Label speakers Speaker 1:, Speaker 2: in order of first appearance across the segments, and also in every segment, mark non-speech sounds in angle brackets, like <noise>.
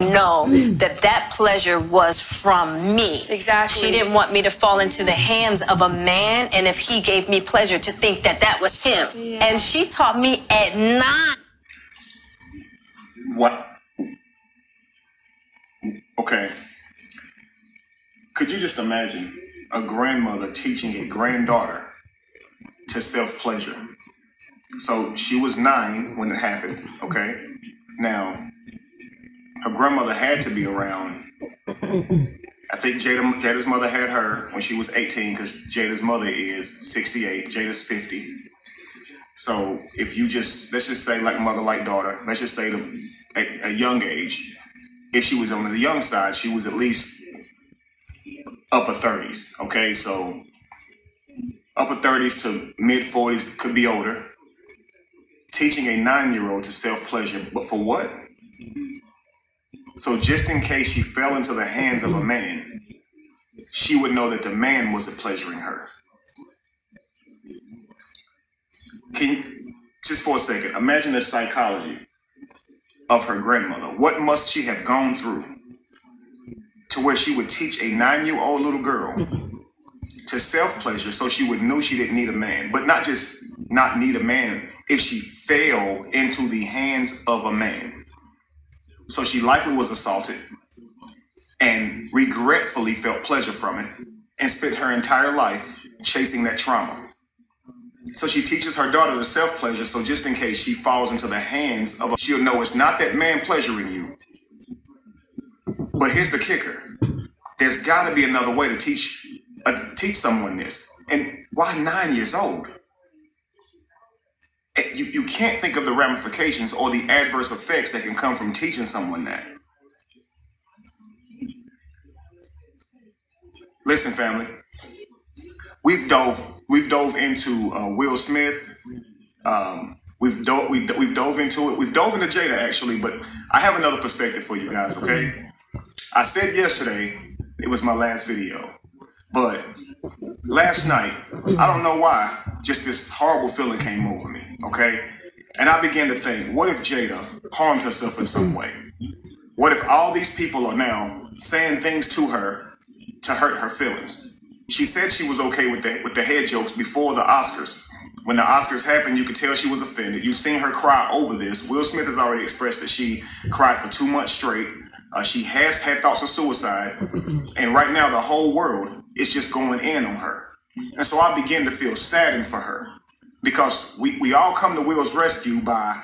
Speaker 1: know that that pleasure was from me.
Speaker 2: Exactly.
Speaker 1: She didn't want me to fall into the hands of a man, and if he gave me pleasure, to think that that was him.
Speaker 2: Yeah.
Speaker 1: And she taught me at nine.
Speaker 3: What? Okay. Could you just imagine a grandmother teaching a granddaughter to self pleasure? So she was nine when it happened, okay? Now, her grandmother had to be around. I think Jada, Jada's mother had her when she was 18 because Jada's mother is 68, Jada's 50. So if you just, let's just say like mother, like daughter, let's just say the, at a young age, if she was on the young side, she was at least upper 30s. Okay, so upper 30s to mid 40s could be older. Teaching a nine year old to self pleasure, but for what? So just in case she fell into the hands of a man, she would know that the man wasn't pleasuring her. Can you, just for a second, imagine the psychology of her grandmother. What must she have gone through to where she would teach a nine year old little girl to self pleasure so she would know she didn't need a man, but not just not need a man if she fell into the hands of a man. So she likely was assaulted and regretfully felt pleasure from it and spent her entire life chasing that trauma. So she teaches her daughter to self pleasure, so just in case she falls into the hands of a, she'll know it's not that man pleasuring you. But here's the kicker there's got to be another way to teach uh, teach someone this. And why nine years old? You, you can't think of the ramifications or the adverse effects that can come from teaching someone that. Listen, family, we've dove we've dove into uh, Will Smith. Um, we've dove we, we've dove into it. We've dove into Jada actually, but I have another perspective for you guys. Okay, I said yesterday it was my last video, but last night I don't know why, just this horrible feeling came over me. Okay, and I began to think, what if Jada harmed herself in some way? What if all these people are now saying things to her to hurt her feelings? She said she was okay with the with the head jokes before the Oscars. When the Oscars happened, you could tell she was offended. You've seen her cry over this. Will Smith has already expressed that she cried for two months straight. Uh, she has had thoughts of suicide, and right now the whole world is just going in on her. And so I begin to feel saddened for her because we, we all come to Will's rescue by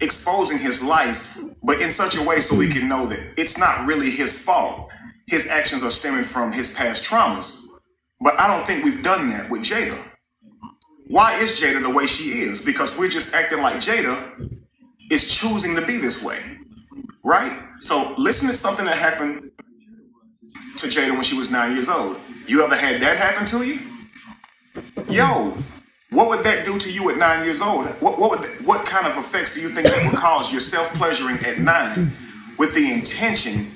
Speaker 3: exposing his life, but in such a way so we can know that it's not really his fault. His actions are stemming from his past traumas. But I don't think we've done that with Jada. Why is Jada the way she is? Because we're just acting like Jada is choosing to be this way, right? So listen to something that happened to Jada when she was nine years old. You ever had that happen to you? Yo, what would that do to you at nine years old? What what what kind of effects do you think that would cause your self pleasuring at nine, with the intention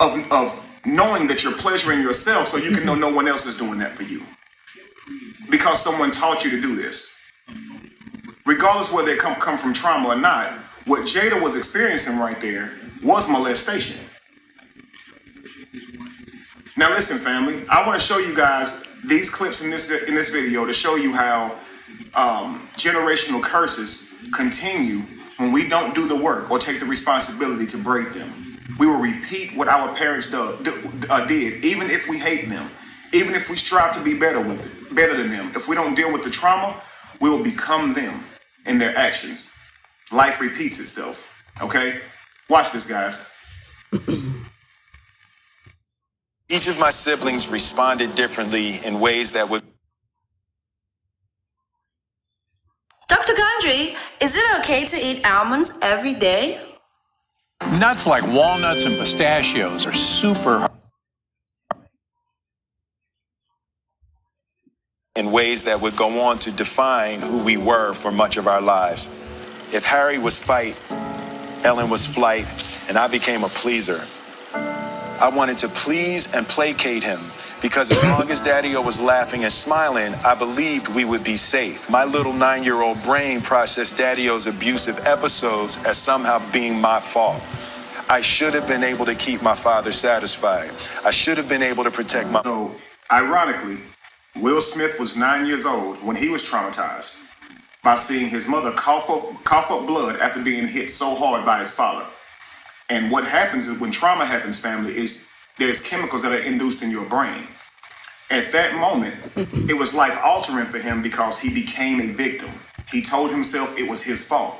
Speaker 3: of of knowing that you're pleasuring yourself, so you can know no one else is doing that for you, because someone taught you to do this. Regardless whether they come come from trauma or not, what Jada was experiencing right there was molestation. Now listen, family. I want to show you guys these clips in this in this video to show you how um, generational curses continue when we don't do the work or take the responsibility to break them. We will repeat what our parents do, do- uh, did, even if we hate them, even if we strive to be better with it, better than them. If we don't deal with the trauma, we will become them in their actions. Life repeats itself. Okay, watch this, guys. <clears throat>
Speaker 4: Each of my siblings responded differently in ways that would
Speaker 2: Dr. Gundry, is it okay to eat almonds every day?
Speaker 5: Nuts like walnuts and pistachios are super
Speaker 4: in ways that would go on to define who we were for much of our lives. If Harry was fight, Ellen was flight, and I became a pleaser. I wanted to please and placate him because as long as Daddy was laughing and smiling, I believed we would be safe. My little nine year old brain processed Daddio's abusive episodes as somehow being my fault. I should have been able to keep my father satisfied. I should have been able to protect my.
Speaker 3: So, ironically, Will Smith was nine years old when he was traumatized by seeing his mother cough up, cough up blood after being hit so hard by his father. And what happens is when trauma happens, family, is there's chemicals that are induced in your brain. At that moment, <laughs> it was life altering for him because he became a victim. He told himself it was his fault.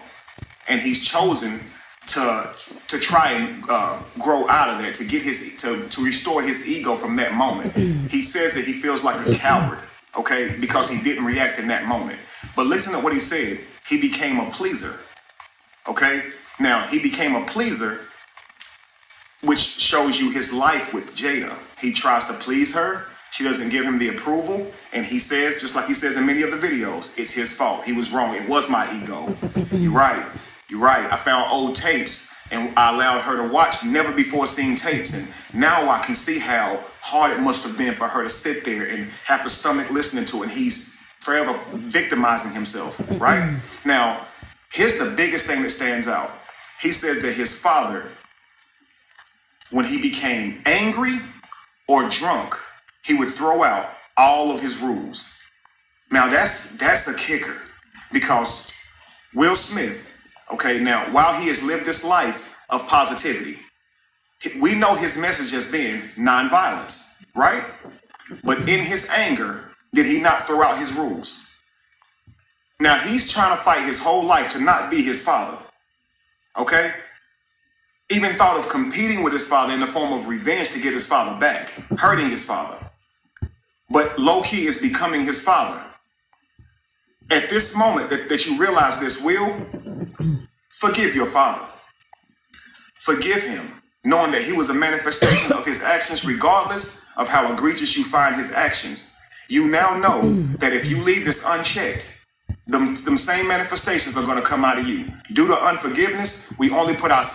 Speaker 3: And he's chosen to to try and uh, grow out of that, to get his to, to restore his ego from that moment. <laughs> He says that he feels like a coward, okay, because he didn't react in that moment. But listen to what he said. He became a pleaser. Okay? Now he became a pleaser which shows you his life with Jada. He tries to please her. She doesn't give him the approval. And he says, just like he says in many of the videos, it's his fault. He was wrong. It was my ego. <laughs> You're right. You're right. I found old tapes and I allowed her to watch never before seen tapes. And now I can see how hard it must have been for her to sit there and have to stomach listening to it. And he's forever victimizing himself, right? <laughs> now, here's the biggest thing that stands out. He says that his father when he became angry or drunk, he would throw out all of his rules. Now that's that's a kicker because Will Smith, okay, now while he has lived this life of positivity, we know his message has been nonviolence, right? But in his anger, did he not throw out his rules? Now he's trying to fight his whole life to not be his father. Okay? Even thought of competing with his father in the form of revenge to get his father back, hurting his father. But low key is becoming his father. At this moment that, that you realize this, will forgive your father. Forgive him, knowing that he was a manifestation of his actions, regardless of how egregious you find his actions. You now know that if you leave this unchecked, them, them same manifestations are going to come out of you. Due to unforgiveness, we only put ourselves